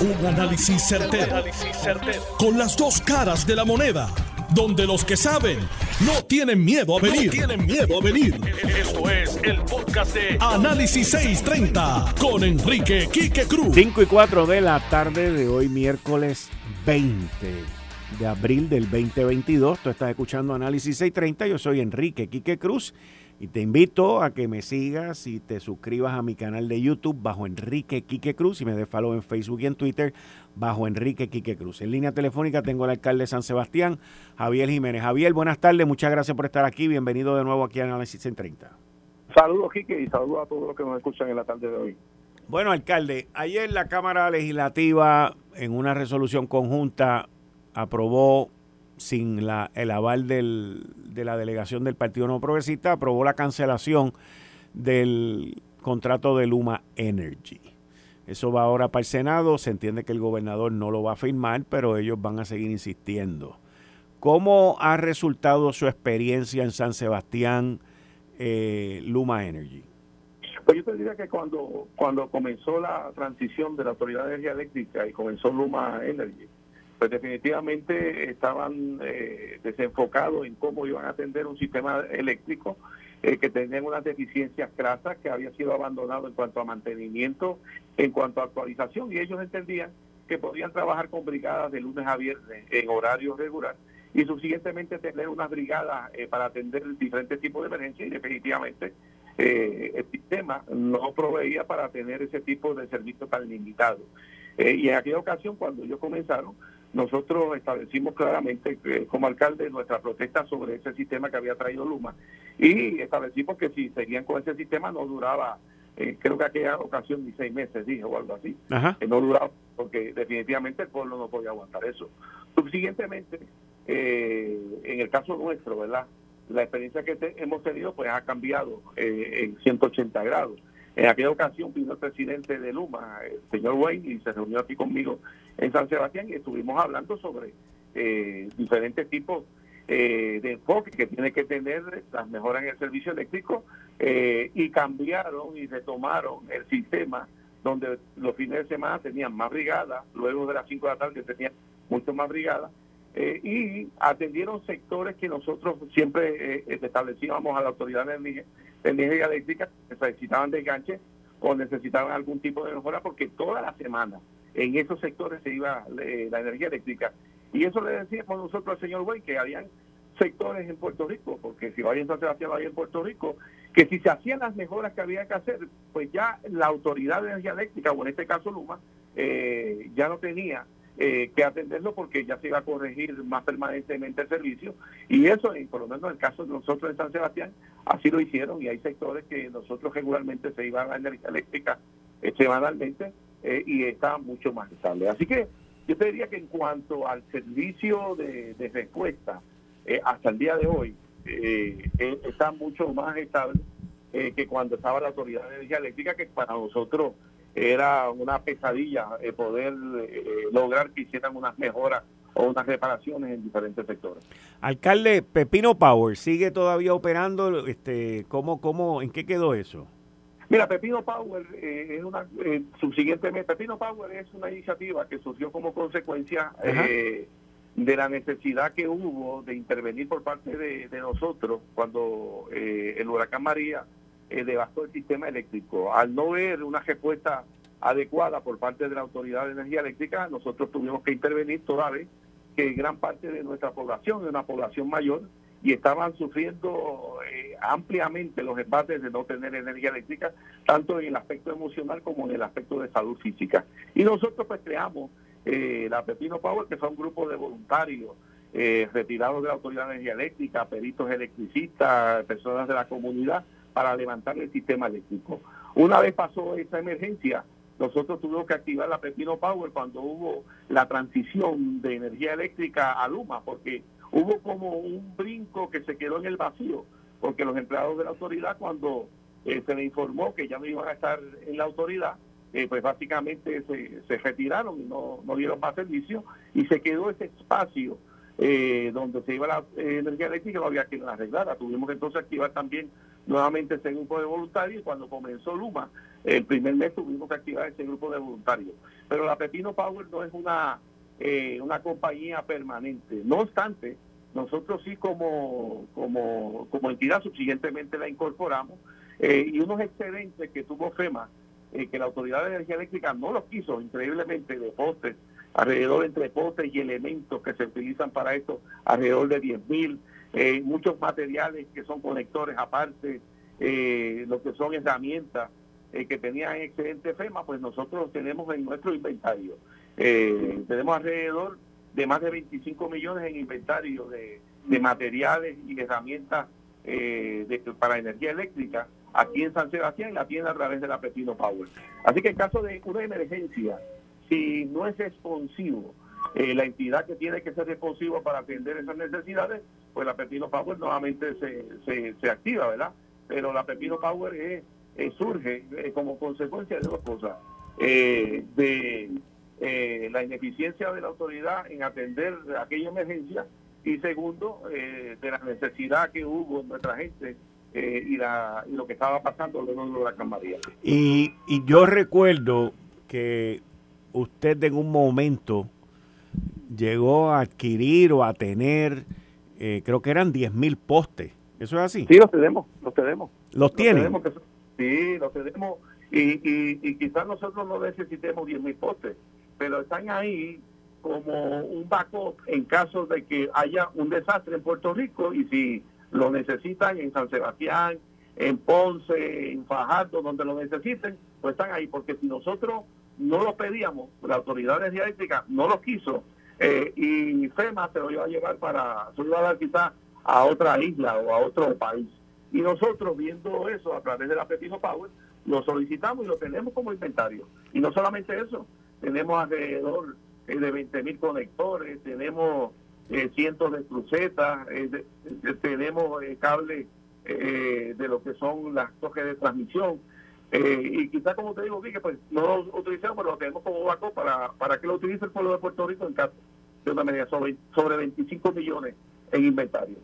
Un análisis certero, Con las dos caras de la moneda. Donde los que saben no tienen miedo a venir. tienen miedo a venir. Esto es el podcast de Análisis 630 con Enrique Quique Cruz. 5 y 4 de la tarde de hoy, miércoles 20 de abril del 2022. Tú estás escuchando Análisis 630. Yo soy Enrique Quique Cruz y te invito a que me sigas y te suscribas a mi canal de YouTube bajo Enrique Quique Cruz y me des follow en Facebook y en Twitter bajo Enrique Quique Cruz. En línea telefónica tengo al alcalde de San Sebastián, Javier Jiménez. Javier, buenas tardes, muchas gracias por estar aquí. Bienvenido de nuevo aquí a Análisis en 30. Saludos, Quique, y saludos a todos los que nos escuchan en la tarde de hoy. Bueno, alcalde, ayer la Cámara Legislativa, en una resolución conjunta, aprobó sin la, el aval del, de la delegación del Partido No Progresista, aprobó la cancelación del contrato de Luma Energy. Eso va ahora para el Senado, se entiende que el gobernador no lo va a firmar, pero ellos van a seguir insistiendo. ¿Cómo ha resultado su experiencia en San Sebastián, eh, Luma Energy? Pues yo te diría que cuando, cuando comenzó la transición de la Autoridad de Energía Eléctrica y comenzó Luma Energy, pues definitivamente estaban eh, desenfocados en cómo iban a atender un sistema eléctrico eh, que tenía unas deficiencias crasas, que había sido abandonado en cuanto a mantenimiento, en cuanto a actualización, y ellos entendían que podían trabajar con brigadas de lunes a viernes en horario regular y subsiguientemente tener unas brigadas eh, para atender diferentes tipos de emergencias y definitivamente el sistema no proveía para tener ese tipo de servicio tan limitado. y en aquella ocasión, cuando ellos comenzaron, nosotros establecimos claramente como alcalde nuestra protesta sobre ese sistema que había traído Luma y establecimos que si seguían con ese sistema no duraba, eh, creo que aquella ocasión ni seis meses, dije, o algo así, que no duraba porque definitivamente el pueblo no podía aguantar eso. Subsiguientemente, eh, en el caso nuestro, ¿verdad? La experiencia que hemos tenido pues ha cambiado eh, en 180 grados. En aquella ocasión vino el presidente de Luma, el señor Wayne, y se reunió aquí conmigo en San Sebastián y estuvimos hablando sobre eh, diferentes tipos eh, de enfoque que tiene que tener las mejoras en el servicio eléctrico eh, y cambiaron y retomaron el sistema donde los fines de semana tenían más brigadas, luego de las 5 de la tarde tenían mucho más brigadas y atendieron sectores que nosotros siempre establecíamos a la autoridad de energía, de energía eléctrica que necesitaban de enganche o necesitaban algún tipo de mejora porque toda la semana en esos sectores se iba eh, la energía eléctrica. Y eso le decíamos nosotros al señor Güey, que habían sectores en Puerto Rico, porque si vaya en San Sebastián, vaya en Puerto Rico, que si se hacían las mejoras que había que hacer, pues ya la autoridad de energía eléctrica, o en este caso Luma, eh, ya no tenía eh, que atenderlo porque ya se iba a corregir más permanentemente el servicio. Y eso, por lo menos en el caso de nosotros en San Sebastián, así lo hicieron y hay sectores que nosotros regularmente se iban a energía eléctrica semanalmente eh, y está mucho más estable. Así que yo te diría que en cuanto al servicio de, respuesta, eh, hasta el día de hoy, eh, está mucho más estable que cuando estaba la Autoridad de Energía Eléctrica, que para nosotros era una pesadilla poder lograr que hicieran unas mejoras o unas reparaciones en diferentes sectores. Alcalde Pepino Power, ¿sigue todavía operando? Este, ¿cómo, cómo, ¿En qué quedó eso? Mira, Pepino Power eh, es una, eh, subsiguientemente, Pepino Power es una iniciativa que surgió como consecuencia eh, de la necesidad que hubo de intervenir por parte de, nosotros cuando el huracán María devastó el sistema eléctrico. Al no ver una respuesta adecuada por parte de la Autoridad de Energía Eléctrica, nosotros tuvimos que intervenir toda vez que gran parte de nuestra población, de una población mayor, y estaban sufriendo eh, ampliamente los embates de no tener energía eléctrica, tanto en el aspecto emocional como en el aspecto de salud física. Y nosotros pues creamos eh, la Pepino Power, que fue un grupo de voluntarios eh, retirados de la Autoridad de Energía Eléctrica, peritos electricistas, personas de la comunidad, para levantar el sistema eléctrico. Una vez pasó esa emergencia, nosotros tuvimos que activar la Pepino Power cuando hubo la transición de energía eléctrica a Luma, porque hubo como un brinco que se quedó en el vacío, porque los empleados de la autoridad cuando eh, se le informó que ya no iban a estar en la autoridad, eh, pues básicamente se, se retiraron y no, no, dieron más servicio y se quedó ese espacio eh, donde se iba la energía eléctrica no había quien la arreglara. Tuvimos que entonces activar también nuevamente ese grupo de voluntarios y cuando comenzó Luma, el primer mes tuvimos que activar ese grupo de voluntarios. Pero la Pepino Power no es una, eh, una compañía permanente. No obstante, nosotros sí como, como, como entidad subsiguientemente la incorporamos eh, y unos excedentes que tuvo FEMA, eh, que la Autoridad de Energía Eléctrica no los quiso, increíblemente, de postes, alrededor entre postes y elementos que se utilizan para esto, alrededor de 10 mil, eh, muchos materiales que son conectores aparte, lo que son herramientas que tenían excedente FEMA, pues nosotros tenemos en nuestro inventario. tenemos alrededor de más de 25 millones en inventario de, materiales y herramientas de, para energía eléctrica aquí en San Sebastián la tiene a través de la Pepino Power. Así que en caso de una emergencia, si no es responsivo, eh, la entidad que tiene que ser responsiva para atender esas necesidades, pues la Pepino Power nuevamente se, se, activa, ¿verdad? Pero la Pepino Power es, surge eh, como consecuencia de dos cosas. Eh, de la ineficiencia de la autoridad en atender aquella emergencia y segundo, de la necesidad que hubo nuestra gente eh, y, la, y lo que estaba pasando luego de la María. Y, y yo recuerdo que usted en un momento llegó a adquirir o a tener, eh, creo que eran 10 mil postes. ¿Eso es así? Sí, los tenemos, los tenemos. ¿Los, tienen? sí, los tenemos. Y, y, y quizás nosotros no necesitemos 10 mil postes, pero están ahí como un backup en caso de que haya un desastre en Puerto Rico y si lo necesitan en San Sebastián, en Ponce, en Fajardo, donde lo necesiten, pues están ahí, porque si nosotros no lo pedíamos, la autoridad de energía eléctrica no lo quiso, eh, y FEMA se lo iba a llevar para, se lo iba a dar quizás a otra isla o a otro país. Y nosotros viendo eso a través de la Pepino Power, lo solicitamos y lo tenemos como inventario. Y no solamente eso, tenemos alrededor eh, de 20 mil conectores, tenemos eh, cientos de crucetas, eh, tenemos eh, cables de lo que son las toques de transmisión. Y quizás, como te digo, que pues no lo utilizamos, pero lo tenemos como backup para, para que lo utilice el pueblo de Puerto Rico en caso de una medida sobre, sobre 25 millones en inventario.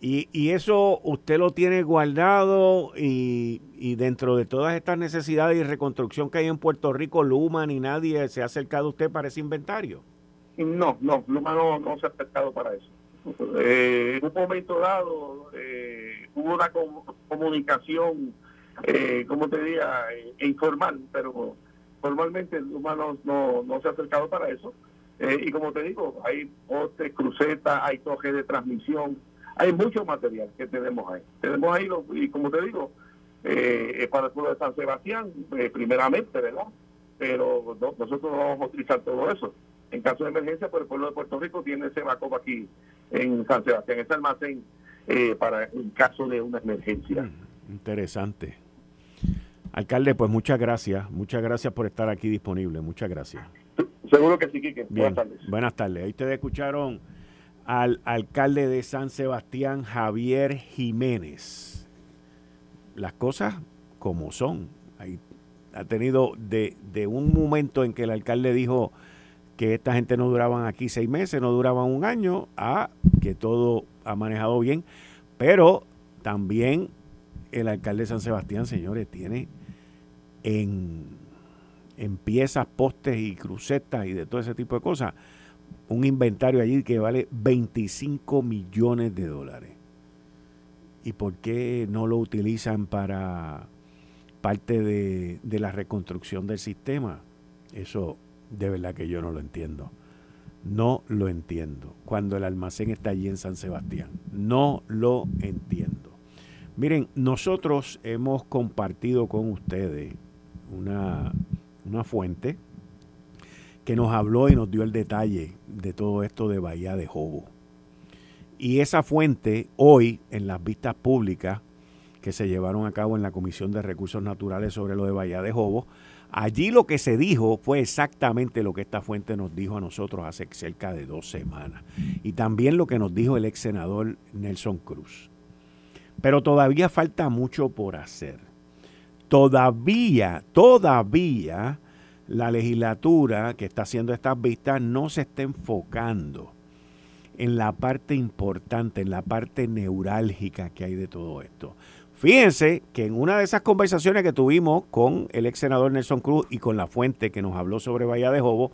Y, y eso usted lo tiene guardado y, y, dentro de todas estas necesidades y reconstrucción que hay en Puerto Rico, Luma ni nadie se ha acercado a usted para ese inventario. No, no, Luma no, no se ha acercado para eso. Eh, en un momento dado eh, hubo una comunicación, eh, como te diría, eh, informal, pero formalmente Luma no, no, se ha acercado para eso. y como te digo, hay postes, crucetas, hay toques de transmisión, hay mucho material que tenemos ahí. Tenemos ahí, y como te digo, es para el pueblo de San Sebastián, primeramente, ¿verdad? Pero nosotros no vamos a utilizar todo eso en caso de emergencia, pues el pueblo de Puerto Rico tiene ese backup aquí en San Sebastián, ese almacén eh, para en caso de una emergencia. Mm, interesante. Alcalde, pues muchas gracias, muchas gracias por estar aquí disponible, muchas gracias. Seguro que sí, Quique. buenas tardes. Buenas tardes. Ahí ustedes escucharon al alcalde de San Sebastián, Javier Jiménez. Las cosas como son. Ahí ha tenido de, de un momento en que el alcalde dijo que esta gente no duraban aquí seis meses, no duraban un año, a que todo ha manejado bien, pero también el alcalde de San Sebastián, señores, tiene en, piezas, postes y crucetas y de todo ese tipo de cosas, un inventario allí que vale 25 millones de dólares. ¿Y por qué no lo utilizan para parte de la reconstrucción del sistema? Eso de verdad que yo no lo entiendo. No lo entiendo. Cuando el almacén está allí en San Sebastián. No lo entiendo. Miren, nosotros hemos compartido con ustedes una, una fuente que nos habló y nos dio el detalle de todo esto de Bahía de Jobo. Y esa fuente, hoy, en las vistas públicas que se llevaron a cabo en la Comisión de Recursos Naturales sobre lo de Bahía de Jobo, Allí lo que se dijo fue exactamente lo que esta fuente nos dijo a nosotros hace cerca de dos semanas. Y también lo que nos dijo el ex senador Nelson Cruz. Pero todavía falta mucho por hacer. Todavía, todavía la legislatura que está haciendo estas vistas no se está enfocando en la parte importante, en la parte neurálgica que hay de todo esto. Fíjense que en una de esas conversaciones que tuvimos con el ex senador Nelson Cruz y con la fuente que nos habló sobre Bahía de Jobo,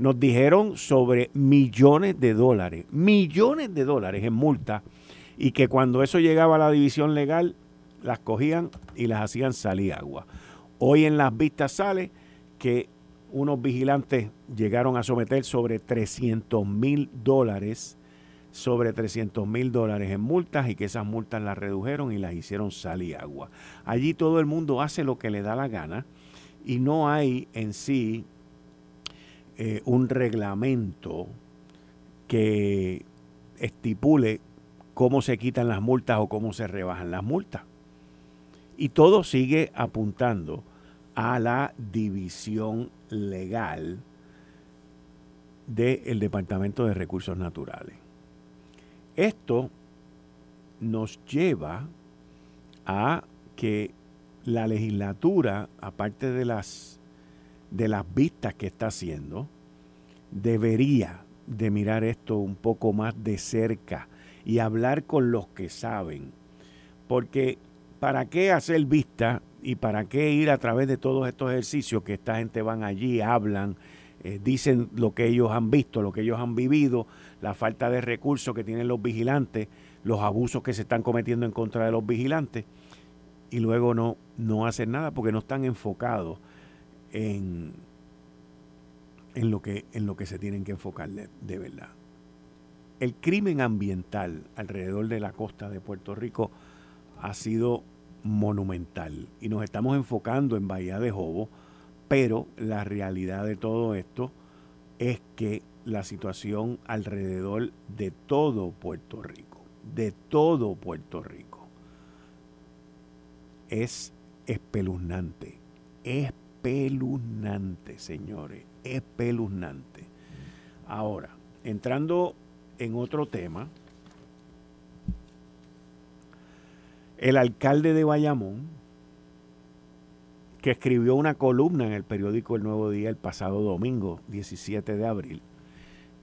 nos dijeron sobre millones de dólares, millones de dólares en multa, y que cuando eso llegaba a la división legal, las cogían y las hacían salir agua. Hoy en las vistas sale que unos vigilantes llegaron a someter sobre 300 mil dólares sobre 300 mil dólares en multas y que esas multas las redujeron y las hicieron sal y agua. Allí todo el mundo hace lo que le da la gana y no hay en sí eh, un reglamento que estipule cómo se quitan las multas o cómo se rebajan las multas. Y todo sigue apuntando a la división legal del Departamento de Recursos Naturales. Esto nos lleva a que la legislatura, aparte de las, de las vistas que está haciendo, debería de mirar esto un poco más de cerca y hablar con los que saben. Porque ¿para qué hacer vista y para qué ir a través de todos estos ejercicios que esta gente van allí, hablan, eh, dicen lo que ellos han visto, lo que ellos han vivido, la falta de recursos que tienen los vigilantes, los abusos que se están cometiendo en contra de los vigilantes, y luego no, no hacen nada porque no están enfocados en, en, lo, que, en lo que se tienen que enfocar de verdad. El crimen ambiental alrededor de la costa de Puerto Rico ha sido monumental y nos estamos enfocando en Bahía de Jobo pero la realidad de todo esto es que la situación alrededor de todo Puerto Rico, de todo Puerto Rico, es espeluznante, espeluznante, señores, espeluznante. Ahora, entrando en otro tema, el alcalde de Bayamón, que escribió una columna en el periódico El Nuevo Día el pasado domingo, 17 de abril,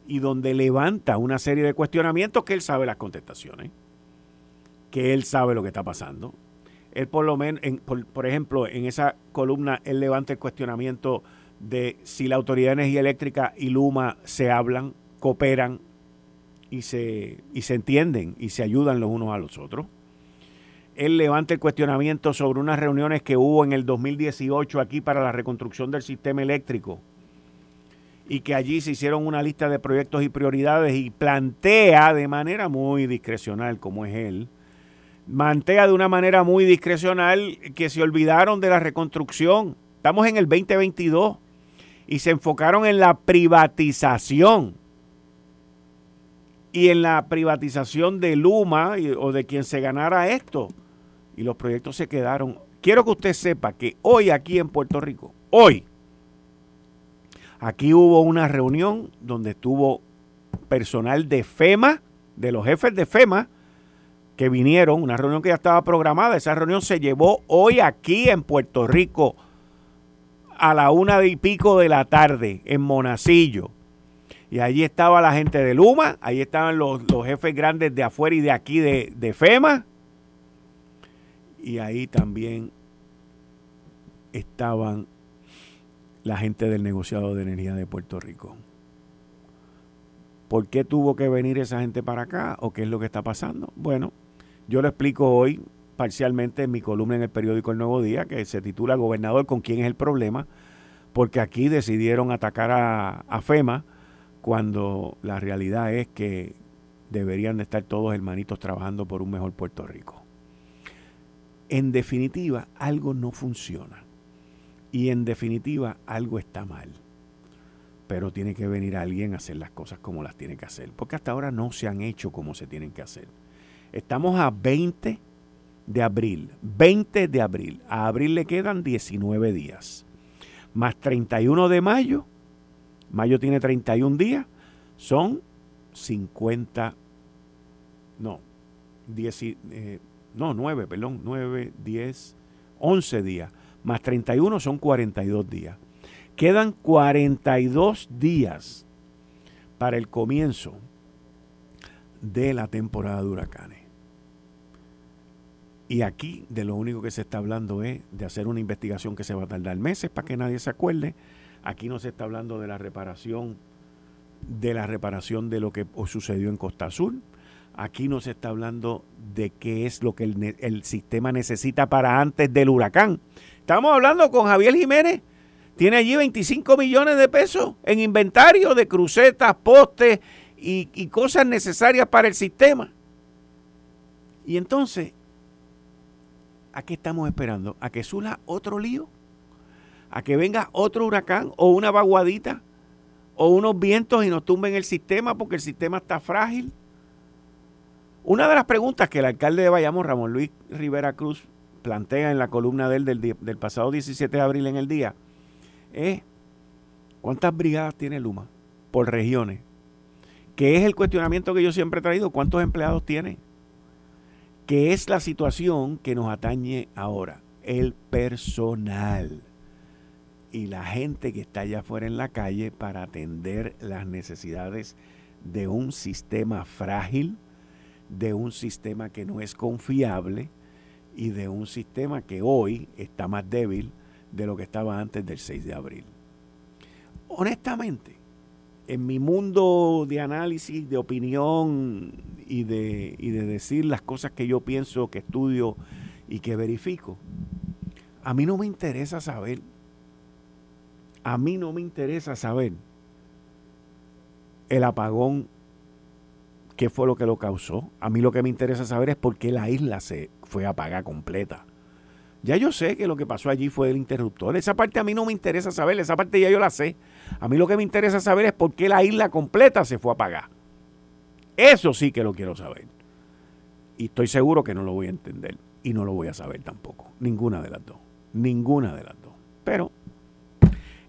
y donde levanta una serie de cuestionamientos que él sabe las contestaciones, que él sabe lo que está pasando. Él por lo menos, por, ejemplo, en esa columna, él levanta el cuestionamiento de si la Autoridad de Energía Eléctrica y Luma se hablan, cooperan y se, y se entienden y se ayudan los unos a los otros él levanta el cuestionamiento sobre unas reuniones que hubo en el 2018 aquí para la reconstrucción del sistema eléctrico y que allí se hicieron una lista de proyectos y prioridades y plantea de manera muy discrecional, como es él, plantea de una manera muy discrecional que se olvidaron de la reconstrucción. Estamos en el 2022 y se enfocaron en la privatización y en la privatización de Luma o de quien se ganara esto y los proyectos se quedaron. Quiero que usted sepa que hoy aquí en Puerto Rico, hoy, aquí hubo una reunión donde estuvo personal de FEMA, de los jefes de FEMA, que vinieron, una reunión que ya estaba programada. Esa reunión se llevó hoy aquí en Puerto Rico a la una y pico de la tarde en Monacillo. Y allí estaba la gente de Luma, ahí estaban los, jefes grandes de afuera y de aquí de FEMA, y ahí también estaban la gente del negociado de energía de Puerto Rico. ¿Por qué tuvo que venir esa gente para acá o qué es lo que está pasando? Bueno, yo lo explico hoy parcialmente en mi columna en el periódico El Nuevo Día, que se titula Gobernador, ¿con quién es el problema? Porque aquí decidieron atacar a, FEMA cuando la realidad es que deberían de estar todos hermanitos trabajando por un mejor Puerto Rico. En definitiva, algo no funciona. Y en definitiva, algo está mal. Pero tiene que venir alguien a hacer las cosas como las tiene que hacer. Porque hasta ahora no se han hecho como se tienen que hacer. Estamos a 20 de abril. 20 de abril. A abril le quedan 19 días. Más 31 de mayo. Mayo tiene 31 días. Son 50. No. 10, no, 9, perdón, 9, 10, 11 días, más 31 son 42 días. Quedan 42 días para el comienzo de la temporada de huracanes. Y aquí de lo único que se está hablando es de hacer una investigación que se va a tardar meses para que nadie se acuerde. Aquí no se está hablando de la reparación de la reparación de lo que sucedió en Costa Azul. Aquí no se está hablando de qué es lo que el, sistema necesita para antes del huracán. Estamos hablando con Javier Jiménez. Tiene allí 25 millones de pesos en inventario de crucetas, postes y, y cosas necesarias para el sistema. Y entonces, ¿a qué estamos esperando? ¿A que surja otro lío? ¿A que venga otro huracán o una vaguadita? ¿O unos vientos y nos tumben el sistema porque el sistema está frágil? Una de las preguntas que el alcalde de Bayamón, Ramón Luis Rivera Cruz, plantea en la columna del, del pasado 17 de abril en el día es cuántas brigadas tiene Luma por regiones. ¿Qué es el cuestionamiento que yo siempre he traído? ¿Cuántos empleados tiene? ¿Qué es la situación que nos atañe ahora? El personal y la gente que está allá afuera en la calle para atender las necesidades de un sistema frágil, de un sistema que no es confiable y de un sistema que hoy está más débil de lo que estaba antes del 6 de abril. Honestamente, en mi mundo de análisis, de opinión y de, y de decir las cosas que yo pienso, que estudio y que verifico, a mí no me interesa saber, a mí no me interesa saber el apagón qué fue lo que lo causó. A mí lo que me interesa saber es por qué la isla se fue apagada completa. Ya yo sé que lo que pasó allí fue el interruptor. Esa parte a mí no me interesa saber, esa parte ya yo la sé. A mí lo que me interesa saber es por qué la isla completa se fue a apagar. Eso sí que lo quiero saber. Y estoy seguro que no lo voy a entender. Y no lo voy a saber tampoco. Ninguna de las dos. Ninguna de las dos. Pero,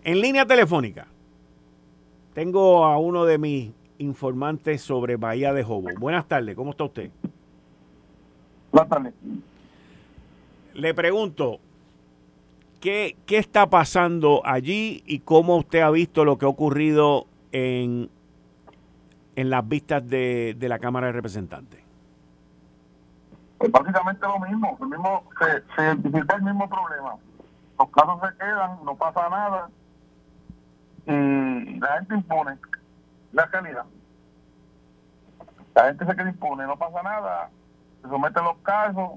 en línea telefónica, tengo a uno de mis informante sobre Bahía de Jobo. Buenas tardes, ¿cómo está usted? Buenas tardes. Le pregunto, ¿qué, ¿qué está pasando allí y cómo usted ha visto lo que ha ocurrido en, en las vistas de, de la Cámara de Representantes? Pues básicamente lo mismo, el mismo se, se identifica el mismo problema. Los casos se quedan, no pasa nada y la gente impone la realidad. La gente se queda impune, no pasa nada, se someten los casos,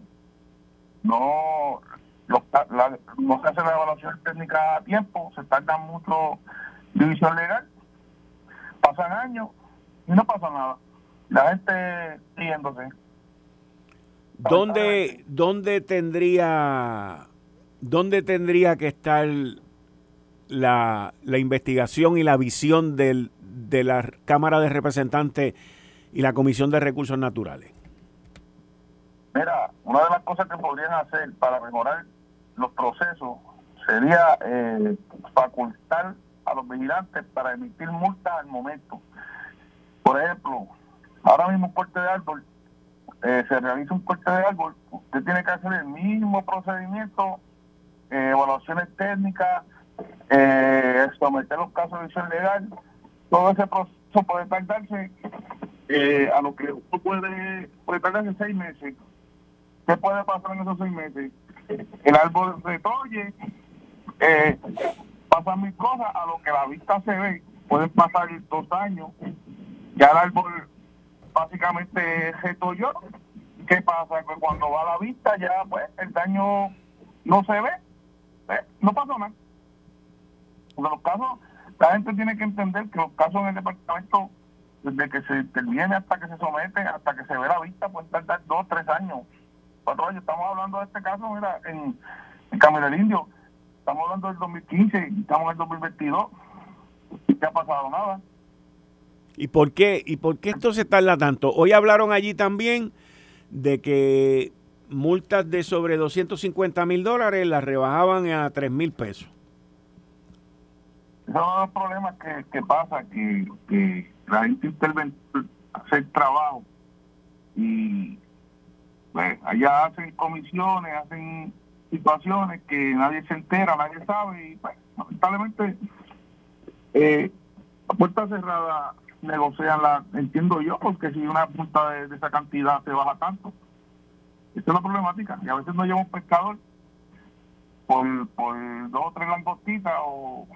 no, no se hace la evaluación técnica a tiempo, se tarda mucho división legal, pasan años y no pasa nada. La gente siguiéndose. ¿Dónde, ¿Dónde tendría dónde tendría que estar la, la investigación y la visión del, de la Cámara de Representantes y la Comisión de Recursos Naturales? Mira, una de las cosas que podrían hacer para mejorar los procesos sería eh, facultar a los vigilantes para emitir multas al momento. Por ejemplo, ahora mismo un corte de árbol, eh, se realiza un corte de árbol, usted tiene que hacer el mismo procedimiento, eh, evaluaciones técnicas, someter los casos de visión legal, todo ese proceso puede tardarse eh, a lo que puede, puede tardarse seis meses. ¿Qué puede pasar en esos seis meses? El árbol retolle, eh, pasan mil cosas a lo que la vista se ve. Pueden pasar dos años, ya el árbol básicamente retolló. ¿Qué pasa? Que cuando va a la vista ya pues el daño no se ve, eh, no pasó nada. Porque los casos la gente tiene que entender que los casos en el departamento, desde que se interviene hasta que se somete, hasta que se ve la vista, pueden tardar dos, tres años, cuatro años. Estamos hablando de este caso, mira, en, en Camino del Indio, estamos hablando del 2015 y estamos en el 2022. ¿Qué ha pasado? Nada. ¿Y por qué? ¿Y por qué esto se tarda tanto? Hoy hablaron allí también de que multas de sobre 250 mil dólares las rebajaban a 3 mil pesos son los problemas que, que pasa, que, que la gente interviene hacer trabajo y pues, allá hacen comisiones, hacen situaciones que nadie se entera, nadie sabe y pues, lamentablemente eh, a puerta cerrada negocian la, entiendo yo, porque si una multa de, esa cantidad se baja tanto, Esta es la problemática. Y a veces no lleva un pescador por, dos o tres langostitas o,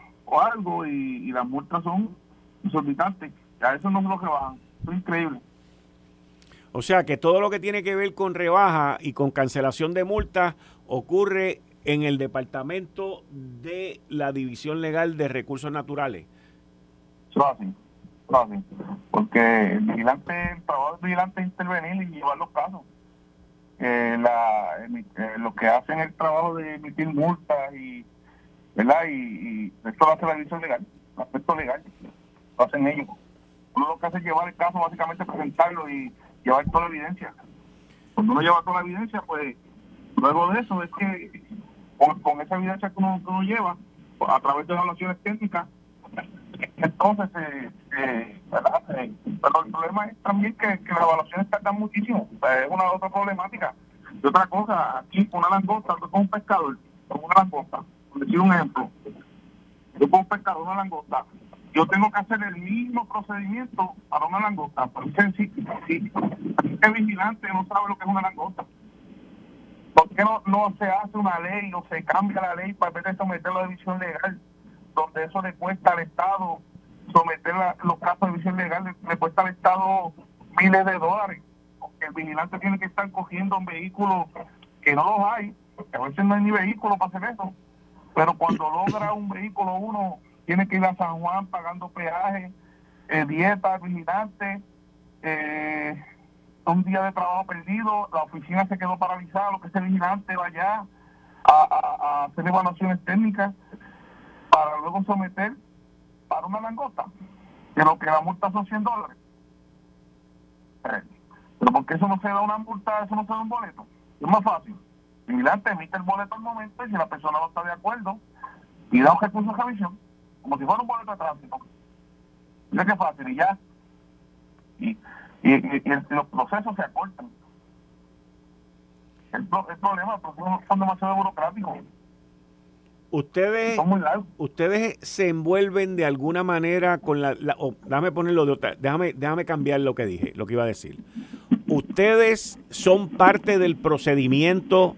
algo y, las multas son exorbitantes. A eso no es lo que bajan. Es increíble. O sea que todo lo que tiene que ver con rebaja y con cancelación de multas ocurre en el departamento de la División Legal de Recursos Naturales. Eso así, así. Porque el vigilante, el trabajo del vigilante es intervenir y llevar los casos. Eh, la, eh, los que hacen el trabajo de emitir multas y, ¿verdad? Y, esto lo hace la división legal, el aspecto legal, lo hacen ellos. Uno lo que hace es llevar el caso, básicamente presentarlo y llevar toda la evidencia. Cuando uno lleva toda la evidencia, pues luego de eso es que con, esa evidencia que uno, lleva, a través de evaluaciones técnicas, entonces, eh, eh. Eh, pero el problema es también que, las evaluaciones tardan muchísimo. es una otra problemática. Y otra cosa, aquí una langosta, con un pescador, con una langosta, por decir un ejemplo, yo con un pescador, una langosta, yo tengo que hacer el mismo procedimiento para una langosta. Por sencillo, si el vigilante no sabe lo que es una langosta. ¿Por qué no, no se hace una ley o se cambia la ley para poder someterlo a división legal? Donde eso le cuesta al Estado someter los casos de división legal, le, cuesta al Estado miles de dólares. Porque el vigilante tiene que estar cogiendo un vehículo que no los hay, porque a veces no hay ni vehículo para hacer eso. Pero cuando logra un vehículo uno, tiene que ir a San Juan pagando peaje, eh, dieta, vigilante. Eh, un día de trabajo perdido, la oficina se quedó paralizada, lo que ese vigilante vaya a, hacer evaluaciones técnicas para luego someter para una langosta, que lo que la multa son 100 dólares. Pero porque eso no se da una multa, eso no se da un boleto. Es más fácil. El vigilante emite el boleto al momento y si la persona no está de acuerdo, y da un recurso de revisión, como si fuera un boleto de tránsito. Mira qué fácil, y ya. Y, y, los procesos se acortan. El, problema, los son demasiado burocráticos. Ustedes, ustedes se envuelven de alguna manera con la, déjame ponerlo de otra, déjame, déjame cambiar lo que dije, lo que iba a decir. Ustedes son parte del procedimiento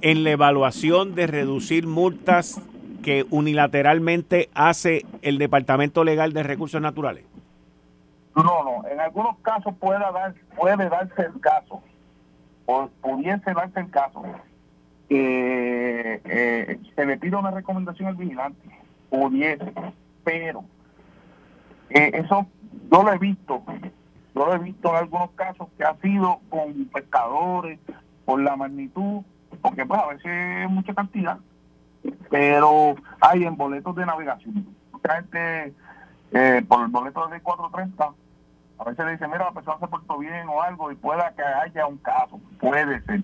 en la evaluación de reducir multas que unilateralmente hace el Departamento Legal de Recursos Naturales. No, no, en algunos casos puede, dar, puede darse el caso, o pudiese darse el caso, que eh, se le pida una recomendación al vigilante, pudiese, pero eh, eso yo lo he visto, yo lo he visto en algunos casos que ha sido con pescadores, por la magnitud, porque pues a veces es mucha cantidad, pero hay en boletos de navegación. Gente, eh, por el boleto de 430, a veces le dicen, mira, la persona se portó bien o algo y pueda que haya un caso, puede ser.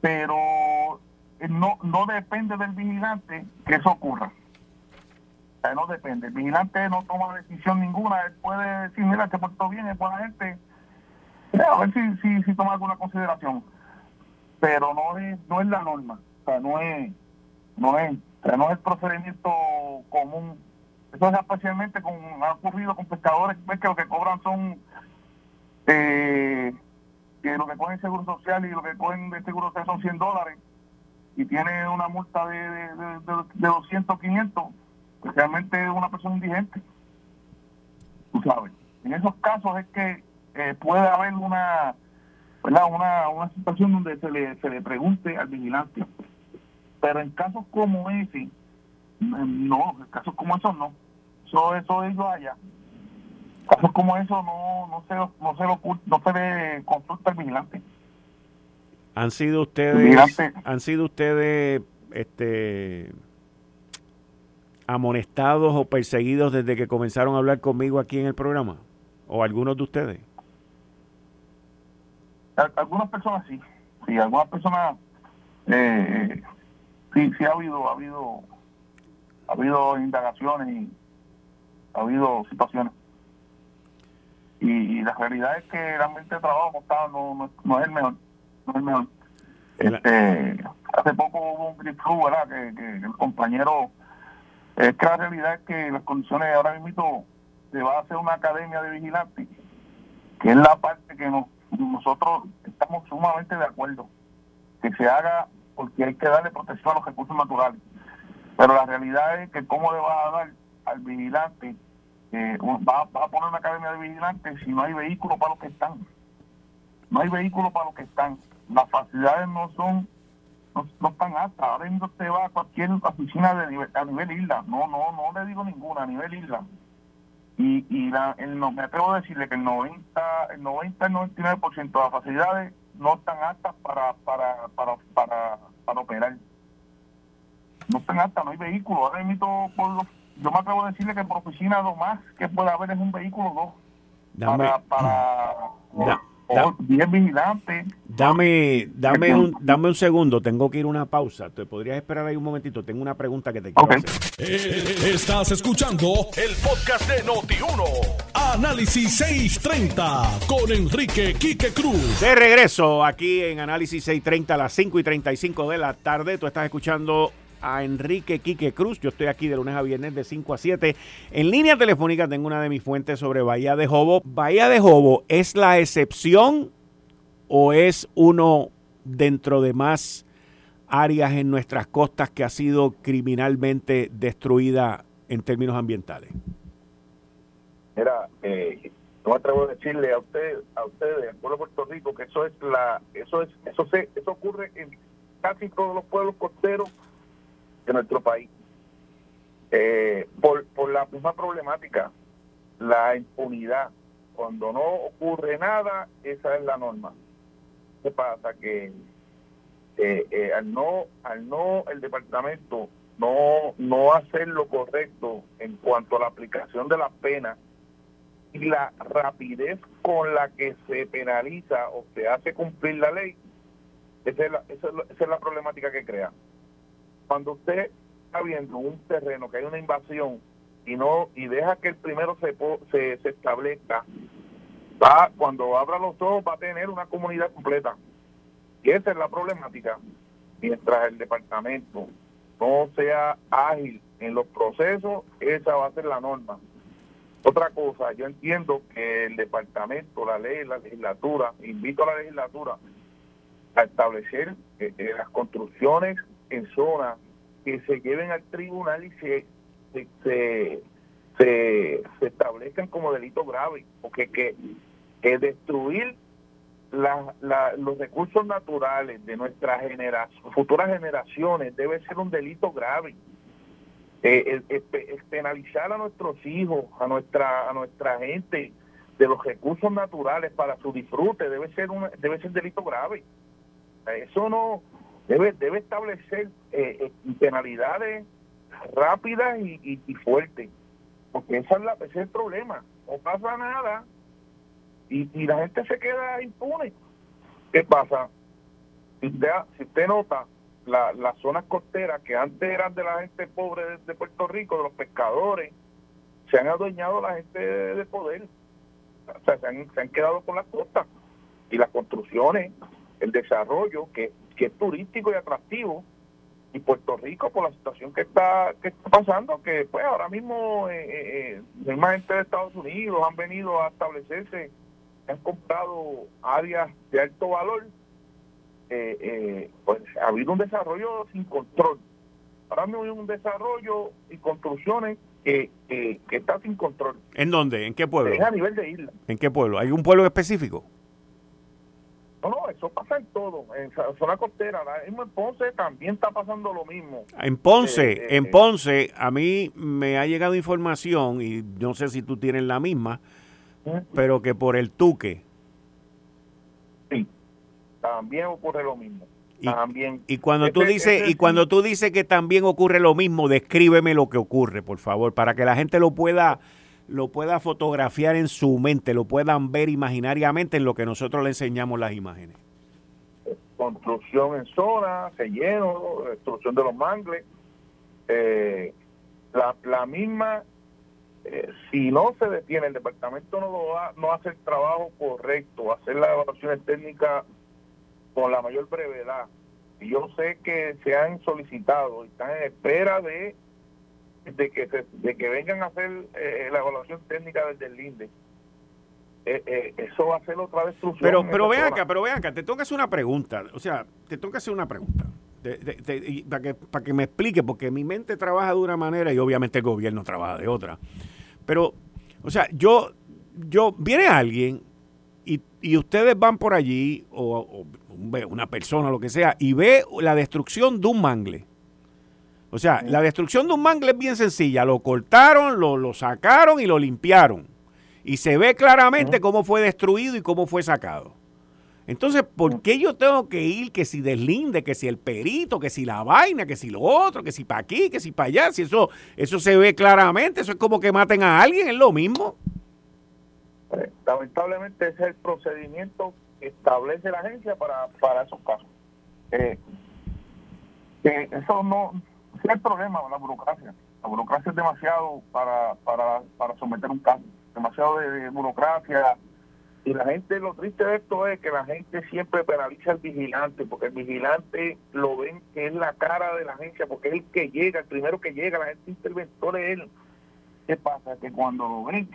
Pero eh, no, no depende del vigilante que eso ocurra. No depende. El vigilante no toma decisión ninguna. Él puede decir, mira, se portó bien, es buena gente. Eh, a ver si, si, si toma alguna consideración. Pero no es, no es la norma. O sea, no es, no es, no es procedimiento común eso es especialmente con, ha ocurrido con pescadores que lo que cobran son eh, que lo que cogen seguro social y lo que cogen de seguro social son 100 dólares y tiene una multa de, de, de, 200, 500, especialmente una persona indigente. Tú sabes. En esos casos es que eh, puede haber una, una una situación donde se le, se le pregunte al vigilante. Pero en casos como ese, no, en casos como esos no. Eso, eso ellos allá. Casos como eso no, no se, no se, lo, no se le consulta al vigilante. Han sido ustedes, han sido ustedes, este, amonestados o perseguidos desde que comenzaron a hablar conmigo aquí en el programa, o algunos de ustedes. Algunas personas sí, sí, algunas personas eh, sí, sí ha habido, ha habido, ha habido indagaciones y ha habido situaciones. Y, la realidad es que el ambiente de trabajo no, no, es el mejor. No es el mejor. Este, hace poco hubo un grip ¿verdad? Que, el compañero. Es que la realidad es que las condiciones ahora mismo se va a hacer una academia de vigilantes, que es la parte que nos, nosotros estamos sumamente de acuerdo que se haga porque hay que darle protección a los recursos naturales. Pero la realidad es que cómo le va a dar al vigilante, eh, va, a poner una academia de vigilantes si no hay vehículos para los que están. No hay vehículos para los que están. Las facilidades no son no, están altas. Ahora mismo usted va a cualquier oficina de nivel, a nivel isla. No, no, no le digo ninguna, a nivel isla. Y, y la, el, no, me atrevo a decirle que el 90, el 90, el 99% de las facilidades no están aptas para, para, para, para, para operar. No están aptas, no hay vehículos. Ahora mismo, por yo me atrevo a decirle que por oficina lo más que puede haber es un vehículo dos. para, para, bien vigilante. Dame, dame un, dame un segundo, tengo que ir a una pausa. ¿Te podrías esperar ahí un momentito? Tengo una pregunta que te quiero hacer. Eh, estás escuchando el podcast de Noti1. Análisis 630 con Enrique Quique Cruz. De regreso aquí en Análisis 630 a las 5 y 35 de la tarde. Tú estás escuchando a Enrique Quique Cruz. Yo estoy aquí de lunes a viernes de 5 a 7. En línea telefónica tengo una de mis fuentes sobre Bahía de Jobo. ¿Bahía de Jobo es la excepción o es uno dentro de más áreas en nuestras costas que ha sido criminalmente destruida en términos ambientales? Mira, eh, no me atrevo a decirle a usted, a ustedes, al pueblo de Puerto Rico, que eso es la, eso es, eso se, eso ocurre en casi todos los pueblos costeros de nuestro país. Eh, por, por la misma problemática, la impunidad. Cuando no ocurre nada, esa es la norma. ¿Qué pasa? Que eh, eh, al no al no el departamento no no hacer lo correcto en cuanto a la aplicación de la pena y la rapidez con la que se penaliza o se hace cumplir la ley, esa es la, esa es la problemática que crea cuando usted está viendo un terreno que hay una invasión y no y deja que el primero se, se, se establezca, va cuando abra los ojos va a tener una comunidad completa. Y esa es la problemática. Mientras el departamento no sea ágil en los procesos, esa va a ser la norma. Otra cosa, yo entiendo que el departamento, la ley, la legislatura, invito a la legislatura a establecer eh, eh, las construcciones en zonas que se lleven al tribunal y se, se, se, establezcan como delito grave, porque que, que destruir los recursos naturales de nuestras generación, futuras generaciones debe ser un delito grave. Eh, penalizar a nuestros hijos, a nuestra a nuestra gente de los recursos naturales para su disfrute debe ser un debe ser delito grave. Eso no debe, debe establecer eh, eh, penalidades rápidas y, y, fuertes, porque esa es la, ese es el problema. No pasa nada y, y la gente se queda impune. ¿Qué pasa? Si usted, si usted nota, la, las zonas costeras que antes eran de la gente pobre de, Puerto Rico, de los pescadores, se han adueñado la gente de, poder. O sea, se han, se han quedado con las costas. Y las construcciones, el desarrollo, que que es turístico y atractivo y Puerto Rico por la situación que está que está pasando que pues ahora mismo eh, eh, más gente de Estados Unidos han venido a establecerse han comprado áreas de alto valor eh, eh, pues ha habido un desarrollo sin control ahora mismo hay un desarrollo y construcciones que, que, que está sin control ¿en dónde? ¿en qué pueblo? es a nivel de isla ¿en qué pueblo? ¿hay un pueblo específico? No, no, eso pasa en todo. En zona costera, en Ponce también está pasando lo mismo. En Ponce, eh, eh, en eh. Ponce, a mí me ha llegado información, y no sé si tú tienes la misma, pero que por el Tuque. También ocurre lo mismo. Y, también. Y cuando tú dices, y cuando tú dices que también ocurre lo mismo, descríbeme lo que ocurre, por favor, para que la gente lo pueda lo pueda fotografiar en su mente, lo puedan ver imaginariamente en lo que nosotros le enseñamos las imágenes. Construcción en zona, relleno, destrucción de los mangles. Eh, la, la misma, eh, si no se detiene, el departamento no, lo va, no hace el trabajo correcto, hacer las evaluaciones técnicas con la mayor brevedad. Y yo sé que se han solicitado y están en espera de de que de que vengan a hacer eh, la evaluación técnica desde el INDE eh, eh, eso va a ser otra destrucción. Pero, pero vean acá, pero vean acá, te tengo que hacer una pregunta. O sea, te tengo que hacer una pregunta. para, que, para que me explique, porque mi mente trabaja de una manera y obviamente el gobierno trabaja de otra. Pero, o sea, yo, yo, viene alguien y, y ustedes van por allí, o, o una persona, lo que sea, y ve la destrucción de un mangle. O sea, la destrucción de un mangle es bien sencilla. Lo cortaron, lo, lo sacaron y lo limpiaron y se ve claramente cómo fue destruido y cómo fue sacado. Entonces, ¿por qué yo tengo que ir que si deslinde, que si el perito, que si la vaina, que si lo otro, que si para aquí, que si para allá? Si eso, eso se ve claramente, eso es como que maten a alguien, es lo mismo. Eh, lamentablemente ese es el procedimiento que establece la agencia para, para esos casos. Eh, eso no es el problema, la burocracia. La burocracia es demasiado para, para, para someter un caso demasiado de, burocracia. Y la gente, lo triste de esto es que la gente siempre penaliza al vigilante, porque el vigilante lo ven que es la cara de la agencia, porque es el que llega, el primero que llega, la gente interventor es él. ¿Qué pasa? Que cuando lo que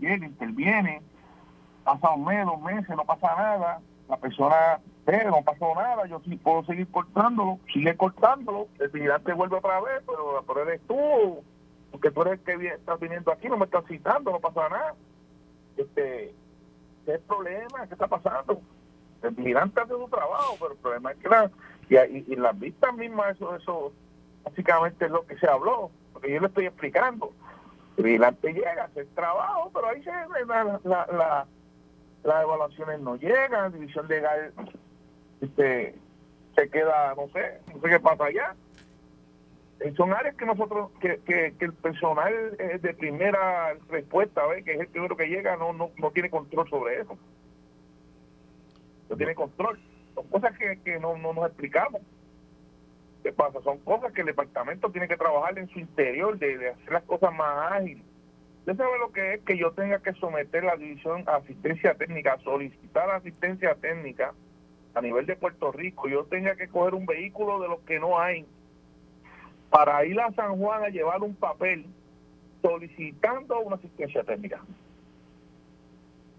llega, interviene, pasa un mes, dos meses, no pasa nada, la persona ve, no pasó nada, yo sí puedo seguir cortándolo, sigue cortándolo, el vigilante vuelve otra vez, pero, pero eres tú, porque tú eres el que estás viniendo aquí, no me estás citando, no pasa nada. Este, ¿Qué es el problema? ¿Qué está pasando? El vigilante hace su trabajo, pero el problema es que la, y, y, las vistas mismas, eso, eso básicamente es lo que se habló, porque yo le estoy explicando. El vigilante llega a hacer trabajo, pero ahí se la, la, las evaluaciones no llegan, división legal este, se queda, no sé, no sé qué pasa allá. Eh, son áreas que nosotros, que, que, el personal de primera respuesta, que es el primero que llega, no, no, no tiene control sobre eso. No tiene control. Son cosas que, que no, no nos explicamos. ¿Qué pasa? Son cosas que el departamento tiene que trabajar en su interior, de, hacer las cosas más ágiles. Usted sabe lo que es que yo tenga que someter la división a asistencia técnica, solicitar asistencia técnica a nivel de Puerto Rico, yo tenga que coger un vehículo de los que no hay para ir a San Juan a llevar un papel solicitando una asistencia técnica.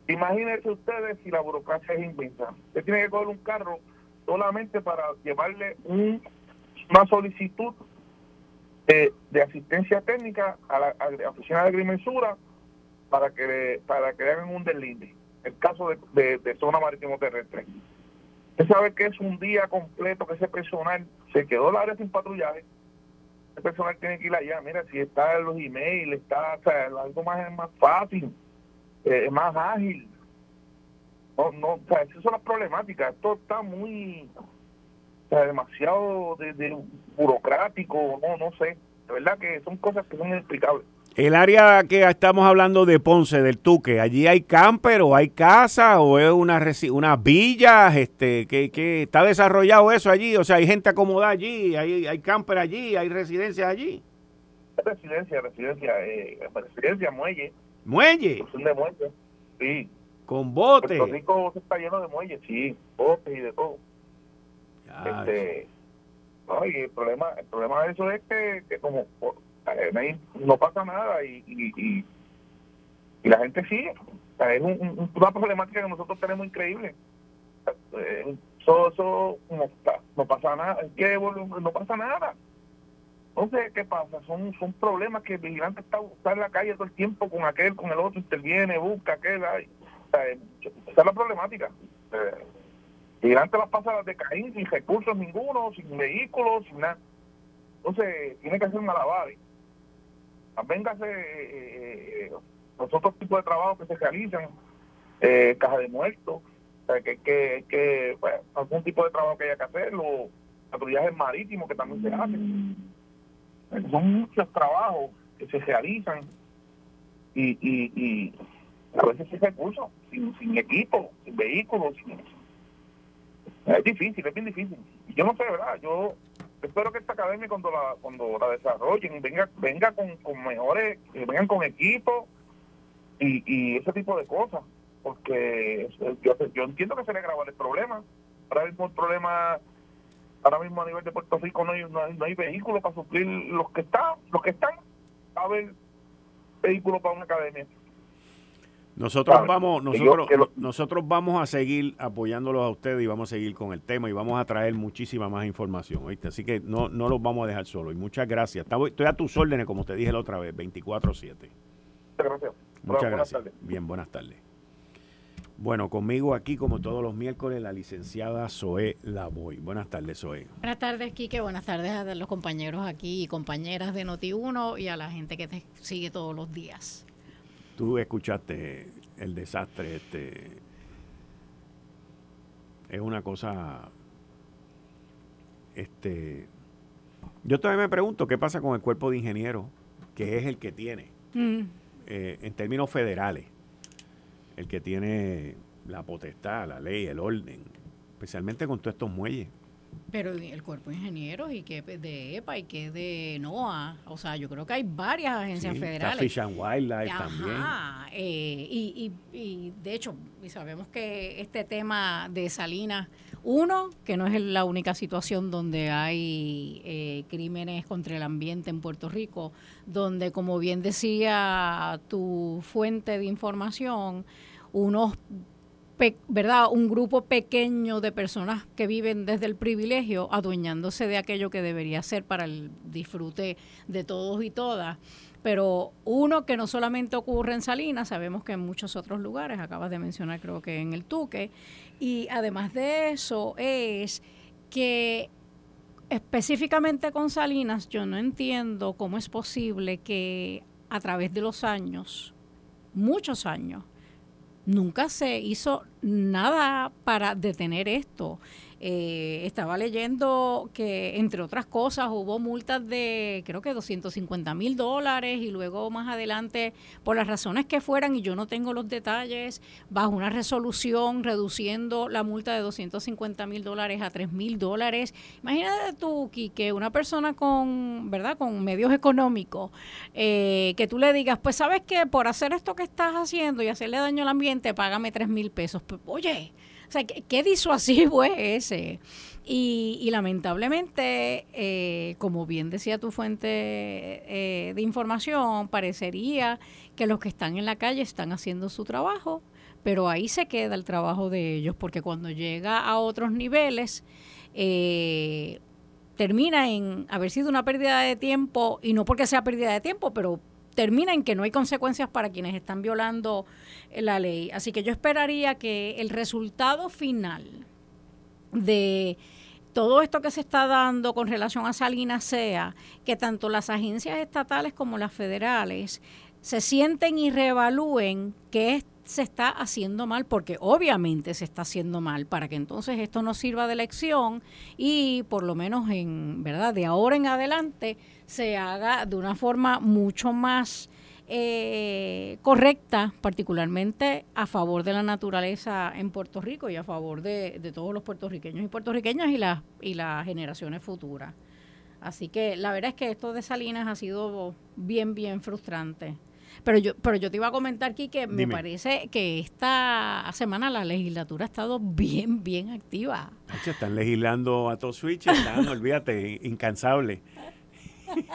Imagínense ustedes si la burocracia es inmensa. Usted tiene que coger un carro solamente para llevarle una solicitud de, asistencia técnica a la, oficina de agrimensura para que para que hagan un deslinde. El caso de, de zona marítimo terrestre. Usted sabe que es un día completo que ese personal se quedó el área sin patrullaje el personal tiene que ir allá. Mira, si está en los emails, está, o sea, algo más, más fácil, eh, es más ágil. No, no, o sea, esas son las problemáticas. Esto está muy, sea, demasiado de, burocrático, no, no sé. De verdad que son cosas que son inexplicables. El área que estamos hablando de Ponce, del Tuque, ¿allí hay camper o hay casa o es una unas villas? Este, que, está desarrollado eso allí? O sea, ¿hay gente acomodada allí? ¿Hay, hay camper allí? ¿Hay residencias allí? Residencia, residencia, eh, residencia, muelle. ¿Muelle? de muelle, sí. ¿Con botes? Puerto Rico está lleno de muelles, sí, botes y de todo. Este, el problema, el problema de eso es que, que como no pasa nada y, y, y, la gente sigue. es una problemática que nosotros tenemos increíble. Eso, eso no, no, pasa nada. Es que no pasa nada. Entonces, ¿qué pasa? Son son problemas que el vigilante está, en la calle todo el tiempo con aquel, con el otro, interviene, busca aquel. Ay. esa es la problemática. Eh, el vigilante las pasa de Caín sin recursos ninguno, sin vehículos, sin nada. Entonces, tiene que hacer malabares véngase eh, eh, los otros tipos de trabajos que se realizan, eh, caja de muertos, que, que, que algún tipo de trabajo que haya que hacer, los patrullajes marítimos que también se hacen. Son muchos trabajos que se realizan y, y, y a veces sin recursos, sin, sin equipo, sin vehículos. Es difícil, es bien difícil. Yo no sé, ¿verdad? Yo espero que esta academia cuando la cuando la desarrollen venga venga con, con mejores vengan con equipos y, y ese tipo de cosas porque yo, yo entiendo que se le graba el problema ahora mismo el problema ahora mismo a nivel de Puerto Rico no hay no hay, vehículos para suplir los que están los que están a ver vehículos para una academia Nosotros vamos, nosotros, nosotros vamos a seguir apoyándolos a ustedes y vamos a seguir con el tema y vamos a traer muchísima más información, ¿oíste? Así que no, no los vamos a dejar solos. Y muchas gracias. Estoy a tus órdenes, como te dije la otra vez, 24-7. Gracias. Muchas gracias. Bien, buenas tardes. Bueno, conmigo aquí, como todos los miércoles, la licenciada Zoé Lavoy. Buenas tardes, Zoé. Buenas tardes, Quique. Buenas tardes a los compañeros aquí y compañeras de Noti1 y a la gente que te sigue todos los días. Tú escuchaste el desastre este. Es una cosa. Este. Yo todavía me pregunto qué pasa con el cuerpo de ingenieros, que es el que tiene, mm. eh, en términos federales el que tiene la potestad, la ley, el orden, especialmente con todos estos muelles. Pero el cuerpo de ingenieros y que de EPA y que de NOAA, o sea, yo creo que hay varias agencias federales. Fish and Wildlife también. Eh, y, y, de hecho, y sabemos que este tema de Salinas, uno, que no es la única situación donde hay eh, crímenes contra el ambiente en Puerto Rico, donde, como bien decía tu fuente de información, unos ¿verdad? Un grupo pequeño de personas que viven desde el privilegio, adueñándose de aquello que debería ser para el disfrute de todos y todas. Pero uno que no solamente ocurre en Salinas, sabemos que en muchos otros lugares, acabas de mencionar creo que en el Tuque, y además de eso es que específicamente con Salinas yo no entiendo cómo es posible que a través de los años, muchos años, nunca se hizo nada para detener esto. Eh, estaba leyendo que, entre otras cosas, hubo multas de, creo que 250 mil dólares y luego más adelante, por las razones que fueran, y yo no tengo los detalles, bajo una resolución reduciendo la multa de 250 mil dólares a 3 mil dólares. Imagínate tú, que una persona con, ¿verdad?, con medios económicos, eh, que tú le digas, pues sabes que por hacer esto que estás haciendo y hacerle daño al ambiente, págame 3 mil pesos. Pues, oye, o sea, ¿qué, disuasivo es ese? Y, lamentablemente, eh, como bien decía tu fuente eh, de información, parecería que los que están en la calle están haciendo su trabajo, pero ahí se queda el trabajo de ellos, porque cuando llega a otros niveles, eh, termina en haber sido una pérdida de tiempo, y no porque sea pérdida de tiempo, pero termina en que no hay consecuencias para quienes están violando la ley. Así que yo esperaría que el resultado final de todo esto que se está dando con relación a Salinas sea que tanto las agencias estatales como las federales se sienten y reevalúen qué se está haciendo mal, porque obviamente se está haciendo mal, para que entonces esto no sirva de lección y por lo menos en verdad de ahora en adelante se haga de una forma mucho más eh, correcta, particularmente a favor de la naturaleza en Puerto Rico y a favor de, todos los puertorriqueños y puertorriqueñas y las, y las generaciones futuras. Así que la verdad es que esto de Salinas ha sido bien, bien frustrante. Pero yo, pero yo te iba a comentar aquí que me parece que esta semana la legislatura ha estado bien, bien activa. Están legislando a todo switch, están, olvídate, incansable.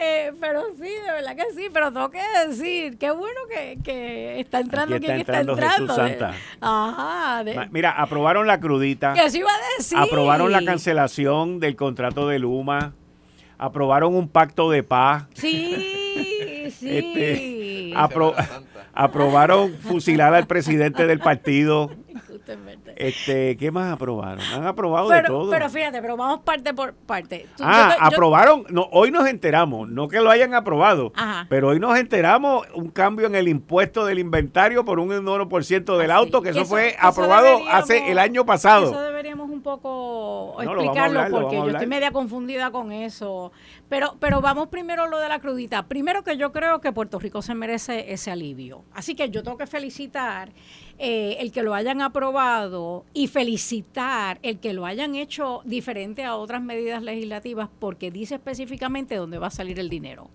Eh, pero sí, de verdad que sí, pero tengo que decir, qué bueno que, está entrando Aquí está entrando. Jesús Santa. Ajá. Mira, aprobaron la crudita. ¿Qué se iba a decir? Aprobaron la cancelación del contrato de Luma. Aprobaron un pacto de paz. Sí, sí. Este, aprobaron fusilar al presidente del partido. Este, ¿qué más aprobaron? Han aprobado de todo. Pero fíjate, pero vamos parte por parte. ah, aprobaron, no, hoy nos enteramos, no que lo hayan aprobado, pero hoy nos enteramos un cambio en el impuesto del inventario por un 1% del auto, que eso, fue aprobado hace el año pasado. Eso deberíamos un poco explicarlo, porque yo estoy media confundida con eso. Pero, pero vamos primero a lo de la crudita. Primero que yo creo que Puerto Rico se merece ese alivio. Así que yo tengo que felicitar eh, el que lo hayan aprobado y felicitar el que lo hayan hecho diferente a otras medidas legislativas porque dice específicamente dónde va a salir el dinero.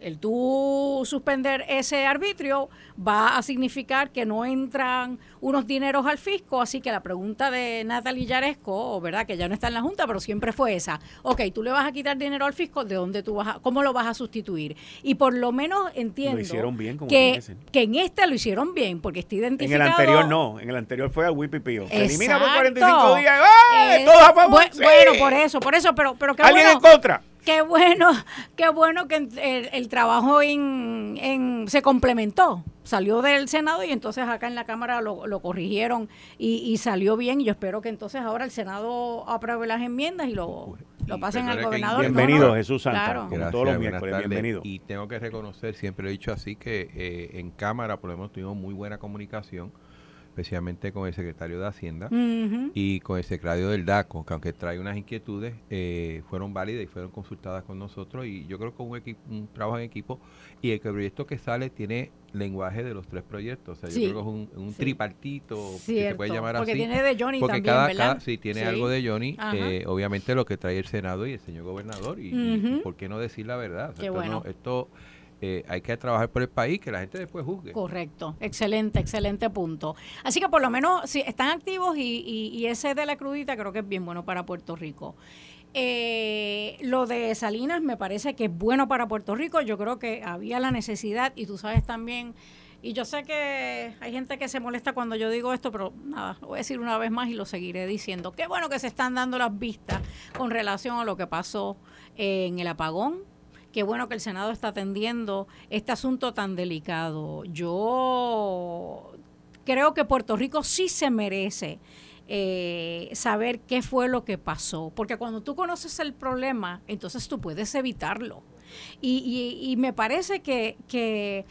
El tú suspender ese arbitrio va a significar que no entran unos dineros al fisco, así que la pregunta de Natalie Yaresco, verdad que ya no está en la Junta, pero siempre fue esa, ok, tú le vas a quitar dinero al fisco, ¿de dónde tú vas a, cómo lo vas a sustituir? Y por lo menos entiendo que, que en este lo hicieron bien, porque está identificado... En el anterior no, en el anterior fue al Wipipío. Elimina por 45 días, ¡eh! ¡Todos a favor! Bueno, por eso, por eso, pero, pero ¿Alguien en contra? Qué bueno, qué bueno que el, trabajo en, se complementó. Salió del Senado y entonces acá en la Cámara lo, corrigieron y, salió bien. Y yo espero que entonces ahora el Senado apruebe las enmiendas y lo, lo pasen al gobernador. Bienvenido, Jesús Santa. todos los miércoles, bienvenido. Y tengo que reconocer, siempre he dicho así, que eh, en Cámara por lo menos tuvimos muy buena comunicación especialmente con el secretario de Hacienda y con el secretario del DACO, que aunque trae unas inquietudes, eh, fueron válidas y fueron consultadas con nosotros. Y yo creo que un, un trabajo en equipo y el proyecto que sale tiene lenguaje de los tres proyectos. O sea, yo creo que es un, tripartito, se puede llamar porque así. Porque tiene de Johnny porque también, cada, ¿verdad? sí, tiene algo de Johnny. Eh, obviamente lo que trae el Senado y el señor gobernador. Y, por qué no decir la verdad. Qué bueno. esto eh, hay que trabajar por el país, que la gente después juzgue. Correcto, excelente, excelente punto. Así que por lo menos si están activos y, ese de la crudita creo que es bien bueno para Puerto Rico. Eh, lo de Salinas me parece que es bueno para Puerto Rico. Yo creo que había la necesidad y tú sabes también, y yo sé que hay gente que se molesta cuando yo digo esto, pero nada, lo voy a decir una vez más y lo seguiré diciendo. Qué bueno que se están dando las vistas con relación a lo que pasó en el apagón qué bueno que el Senado está atendiendo este asunto tan delicado. Yo creo que Puerto Rico sí se merece eh, saber qué fue lo que pasó, porque cuando tú conoces el problema, entonces tú puedes evitarlo. Y, me parece que, que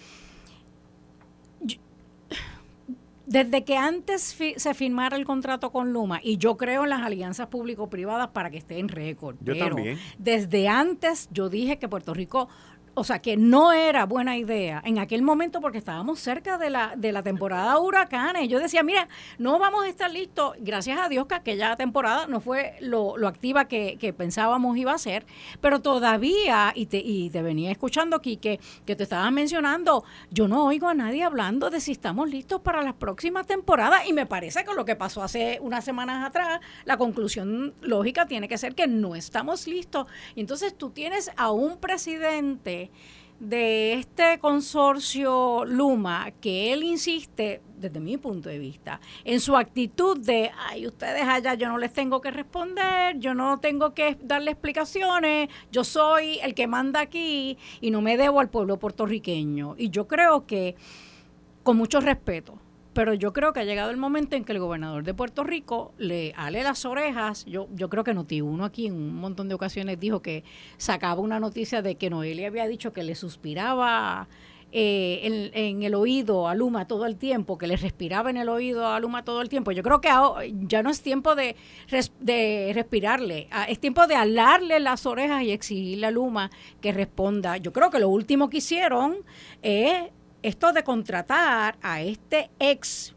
desde que antes se firmara el contrato con Luma, y yo creo en las alianzas público-privadas para que esté en récord. Yo también. Desde antes yo dije que Puerto Rico o sea, que no era buena idea en aquel momento porque estábamos cerca de la, de la temporada huracanes. Yo decía, mira, no vamos a estar listos. Gracias a Dios que aquella temporada no fue lo, activa que, pensábamos iba a ser, pero todavía, y te, y te venía escuchando, Quique, que te estabas mencionando, yo no oigo a nadie hablando de si estamos listos para las próximas temporadas y me parece que lo que pasó hace unas semanas atrás, la conclusión lógica tiene que ser que no estamos listos. Y entonces tú tienes a un presidente de este consorcio Luma, que él insiste, desde mi punto de vista, en su actitud de, ay, ustedes allá yo no les tengo que responder, yo no tengo que darle explicaciones, yo soy el que manda aquí y no me debo al pueblo puertorriqueño. Y yo creo que, con mucho respeto, pero yo creo que ha llegado el momento en que el gobernador de Puerto Rico le ale las orejas. Yo, yo creo que Noti uno aquí en un montón de ocasiones dijo que sacaba una noticia de que Noelia había dicho que le suspiraba eh, en, el oído a Luma todo el tiempo, que le respiraba en el oído a Luma todo el tiempo. Yo creo que ya no es tiempo de, de respirarle, ah, es tiempo de alarle las orejas y exigirle a Luma que responda. Yo creo que lo último que hicieron es esto de contratar a este ex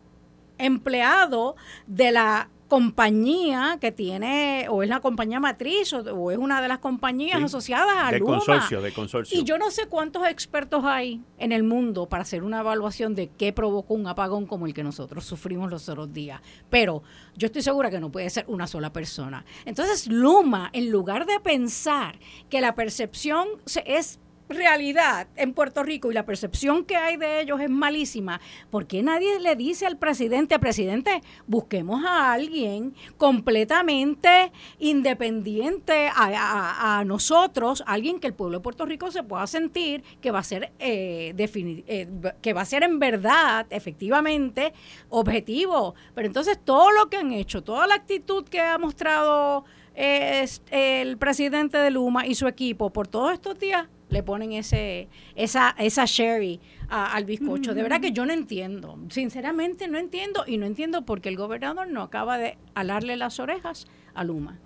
empleado de la compañía que tiene, o es la compañía matriz, o, es una de las compañías asociadas a de Consorcio, de consorcio. Y yo no sé cuántos expertos hay en el mundo para hacer una evaluación de qué provocó un apagón como el que nosotros sufrimos los otros días. Pero yo estoy segura que no puede ser una sola persona. Entonces, Luma, en lugar de pensar que la percepción es realidad en Puerto Rico y la percepción que hay de ellos es malísima, ¿por qué nadie le dice al presidente, presidente, busquemos a alguien completamente independiente a, nosotros, alguien que el pueblo de Puerto Rico se pueda sentir que va a ser eh, eh, que va a ser en verdad, efectivamente, objetivo. Pero entonces todo lo que han hecho, toda la actitud que ha mostrado eh, el presidente de Luma y su equipo por todos estos días le ponen ese esa esa sherry al bizcocho. De verdad que yo no entiendo. Sinceramente no entiendo y no entiendo por qué el gobernador no acaba de alarle las orejas a Luma.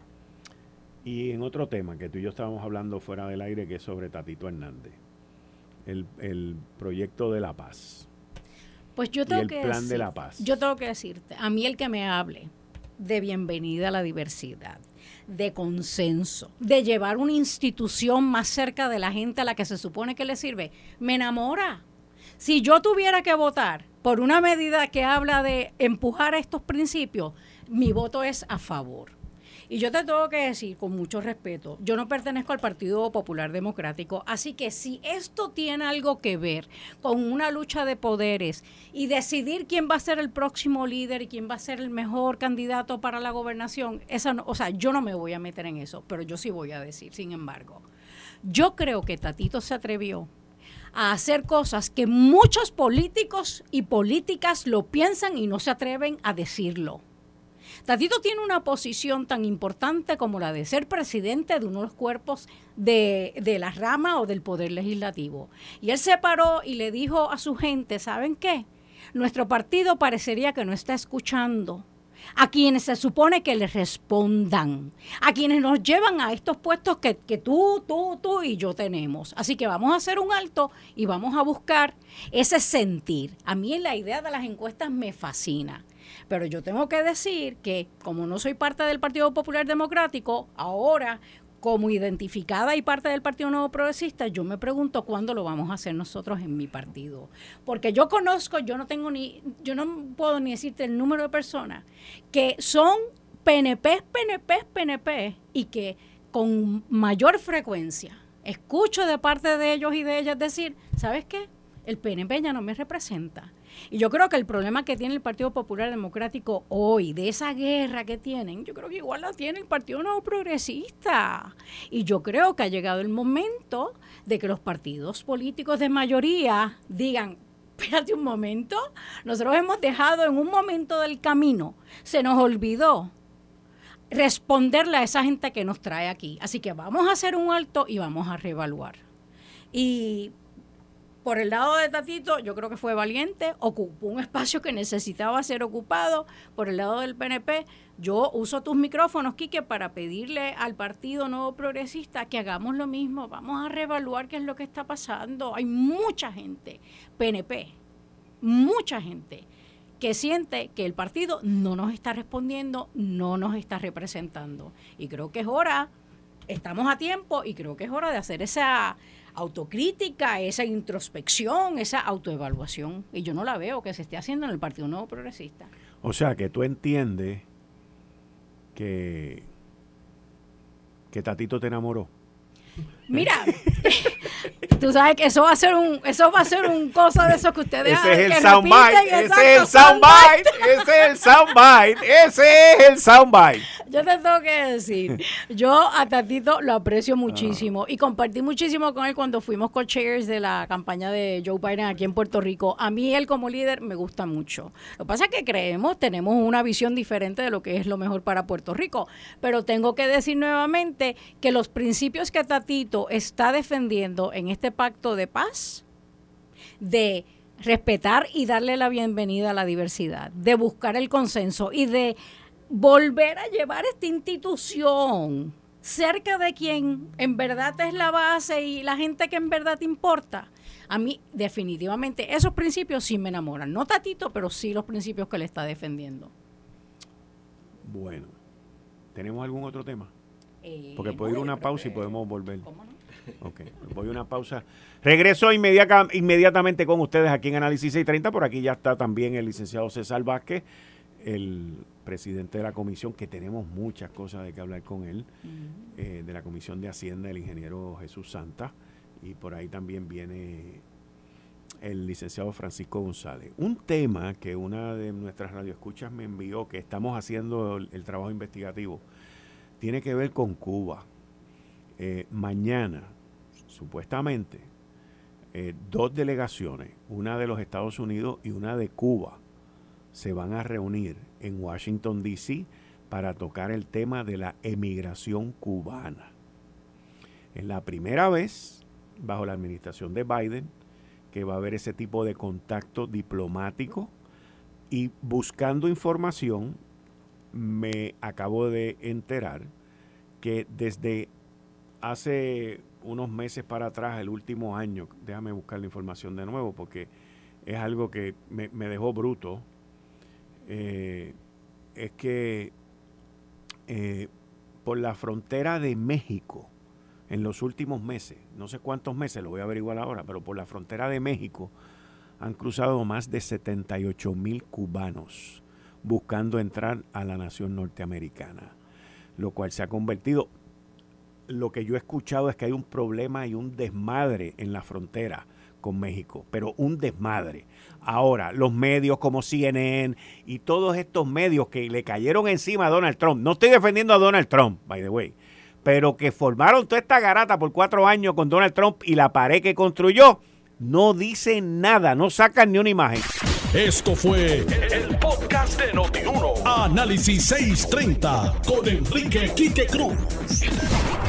Y en otro tema que tú y yo estábamos hablando fuera del aire, que es sobre Tatito Hernández, el, el proyecto de la paz. Pues yo tengo el que plan de la paz. Yo tengo que decirte, a mí el que me hable de bienvenida a la diversidad, de consenso, de llevar una institución más cerca de la gente a la que se supone que le sirve, me enamora. Si yo tuviera que votar por una medida que habla de empujar estos principios, mi voto es a favor. Y yo te tengo que decir con mucho respeto, yo no pertenezco al Partido Popular Democrático, así que si esto tiene algo que ver con una lucha de poderes y decidir quién va a ser el próximo líder y quién va a ser el mejor candidato para la gobernación, esa o sea, yo no me voy a meter en eso, pero yo sí voy a decir, sin embargo, yo creo que Tatito se atrevió a hacer cosas que muchos políticos y políticas lo piensan y no se atreven a decirlo. Tatito tiene una posición tan importante como la de ser presidente de uno de los cuerpos de, de, la rama o del poder legislativo. Y él se paró y le dijo a su gente, ¿saben qué? Nuestro partido parecería que no está escuchando a quienes se supone que les respondan, a quienes nos llevan a estos puestos que, que, tú, tú, tú y yo tenemos. Así que vamos a hacer un alto y vamos a buscar ese sentir. A mí la idea de las encuestas me fascina. Pero yo tengo que decir que como no soy parte del Partido Popular Democrático, ahora como identificada y parte del Partido Nuevo Progresista, yo me pregunto cuándo lo vamos a hacer nosotros en mi partido. Porque yo conozco, yo no tengo ni, yo no puedo ni decirte el número de personas que son PNP, PNP, PNP y que con mayor frecuencia escucho de parte de ellos y de ellas decir, ¿sabes qué? El PNP ya no me representa y yo creo que el problema que tiene el Partido Popular Democrático hoy, de esa guerra que tienen, yo creo que igual la tiene el Partido Nuevo Progresista. Y yo creo que ha llegado el momento de que los partidos políticos de mayoría digan, espérate un momento, nosotros hemos dejado en un momento del camino, se nos olvidó responderle a esa gente que nos trae aquí. Así que vamos a hacer un alto y vamos a reevaluar. Y por el lado de Tatito, yo creo que fue valiente, ocupó un espacio que necesitaba ser ocupado. Por el lado del PNP, yo uso tus micrófonos, Quique, para pedirle al Partido Nuevo Progresista que hagamos lo mismo. Vamos a reevaluar qué es lo que está pasando. Hay mucha gente, PNP, mucha gente que siente que el partido no nos está respondiendo, no nos está representando. Y creo que es hora, estamos a tiempo y creo que es hora de hacer esa autocrítica, esa introspección, esa autoevaluación. Y yo no la veo que se esté haciendo en el Partido Nuevo Progresista. O sea, que tú entiendes que, que Tatito te enamoró. Mira, tú sabes que eso va a ser un, eso va a ser un cosa de eso que ustedes Ese es el soundbite, ese es el soundbite, ese es el soundbite, ese es el soundbite. Yo te tengo que decir, yo a Tatito lo aprecio muchísimo y compartí muchísimo con él cuando fuimos co-chairs de la campaña de Joe Biden aquí en Puerto Rico. A mí él como líder me gusta mucho. Lo que pasa es que creemos, tenemos una visión diferente de lo que es lo mejor para Puerto Rico, pero tengo que decir nuevamente que los principios que Tatito está defendiendo en este pacto de paz, de respetar y darle la bienvenida a la diversidad, de buscar el consenso y de volver a llevar esta institución cerca de quien en verdad es la base y la gente que en verdad importa, a mí definitivamente esos principios sí me enamoran. No Tatito, pero sí los principios que le está defendiendo. Bueno, ¿tenemos algún otro tema? Eh, Porque puedo ir una pausa y podemos volver. ¿Cómo no? Ok, voy a una pausa. Regreso inmediatamente con ustedes aquí en Análisis 630. Por aquí ya está también el licenciado César Vázquez el presidente de la comisión, que tenemos muchas cosas de que hablar con él, eh, de la Comisión de Hacienda, el ingeniero Jesús Santa, y por ahí también viene el licenciado Francisco González. Un tema que una de nuestras radioescuchas me envió, que estamos haciendo el, trabajo investigativo, tiene que ver con Cuba. Eh, mañana, supuestamente, eh, dos delegaciones, una de los Estados Unidos y una de Cuba, se van a reunir en Washington, D.C. para tocar el tema de la emigración cubana. Es la primera vez bajo la administración de Biden que va a haber ese tipo de contacto diplomático y buscando información me acabo de enterar que desde hace unos meses para atrás, el último año, déjame buscar la información de nuevo porque es algo que me, me dejó bruto, eh, es que eh, por la frontera de México en los últimos meses, no sé cuántos meses, lo voy a averiguar ahora, pero por la frontera de México han cruzado más de 78 mil cubanos buscando entrar a la nación norteamericana, lo cual se ha convertido, lo que yo he escuchado es que hay un problema y un desmadre en la frontera con México, pero un desmadre. Ahora, los medios como CNN y todos estos medios que le cayeron encima a Donald Trump, no estoy defendiendo a Donald Trump, by the way, pero que formaron toda esta garata por cuatro años con Donald Trump y la pared que construyó, no dicen nada, no sacan ni una imagen. Esto fue el, podcast de Notiuno. Análisis 630 con Enrique Quique Cruz.